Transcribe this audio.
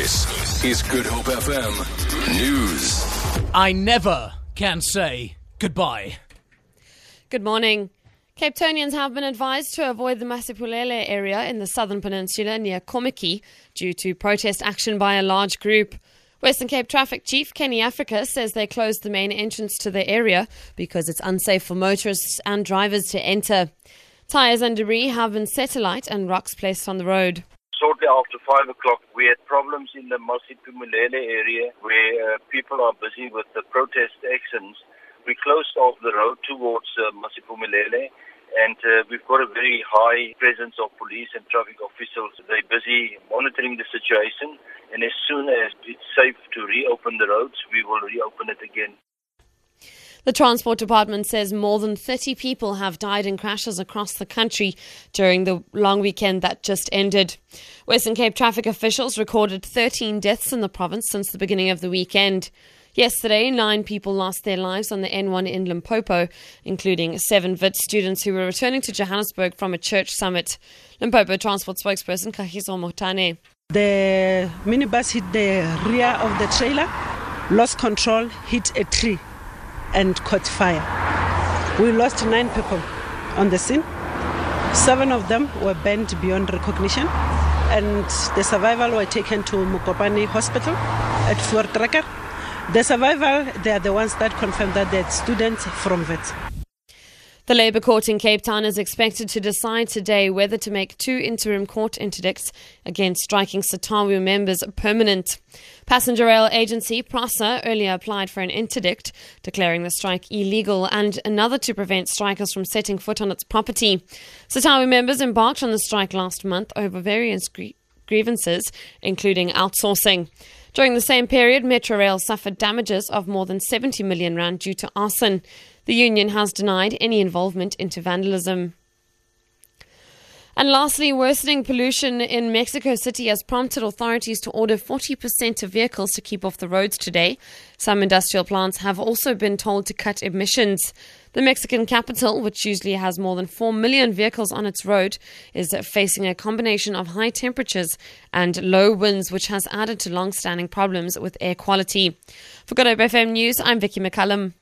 This is Good Hope FM News. I never can say goodbye. Good morning. Capetonians have been advised to avoid the Masiphumelele area in the southern peninsula near Kommetjie due to protest action by a large group. Western Cape Traffic Chief Kenny Africa says they closed the main entrance to the area because it's unsafe for motorists and drivers to enter. Tyres and debris have been set alight and rocks placed on the road. After 5 o'clock, we had problems in the Masiphumelele area where uh, people are busy with the protest actions. We closed off the road towards uh, and uh, we've got a very high presence of police and traffic officials. They're busy monitoring the situation, and as soon as it's safe to reopen the roads, we will reopen it again. The Transport Department says more than 30 people have died in crashes across the country during the long weekend that just ended. Western Cape traffic officials recorded 13 deaths in the province since the beginning of the weekend. Yesterday, nine people lost their lives on the N1 in Limpopo, including seven Wits students who were returning to Johannesburg from a church summit. Limpopo Transport spokesperson Kahiso Motane. The minibus hit the rear of the trailer, lost control, hit a tree, and caught fire. We lost nine people on the scene. Seven of them were burned beyond recognition, and the survival were taken to Mokopane Hospital at Fort Voortrekker. The survival, they are the ones that confirm that they're students from Wits. The Labour Court in Cape Town is expected to decide today whether to make two interim court interdicts against striking SATAWU members permanent. Passenger Rail Agency PRASA earlier applied for an interdict declaring the strike illegal and another to prevent strikers from setting foot on its property. SATAWU members embarked on the strike last month over various grievances, including outsourcing. During the same period, Metrorail suffered damages of more than 70 million rand due to arson. The union has denied any involvement into vandalism. And lastly, worsening pollution in Mexico City has prompted authorities to order 40% of vehicles to keep off the roads today. Some industrial plants have also been told to cut emissions. The Mexican capital, which usually has more than 4 million vehicles on its road, is facing a combination of high temperatures and low winds, which has added to long standing problems with air quality. For Good Hope FM News, I'm Vicky McCullum.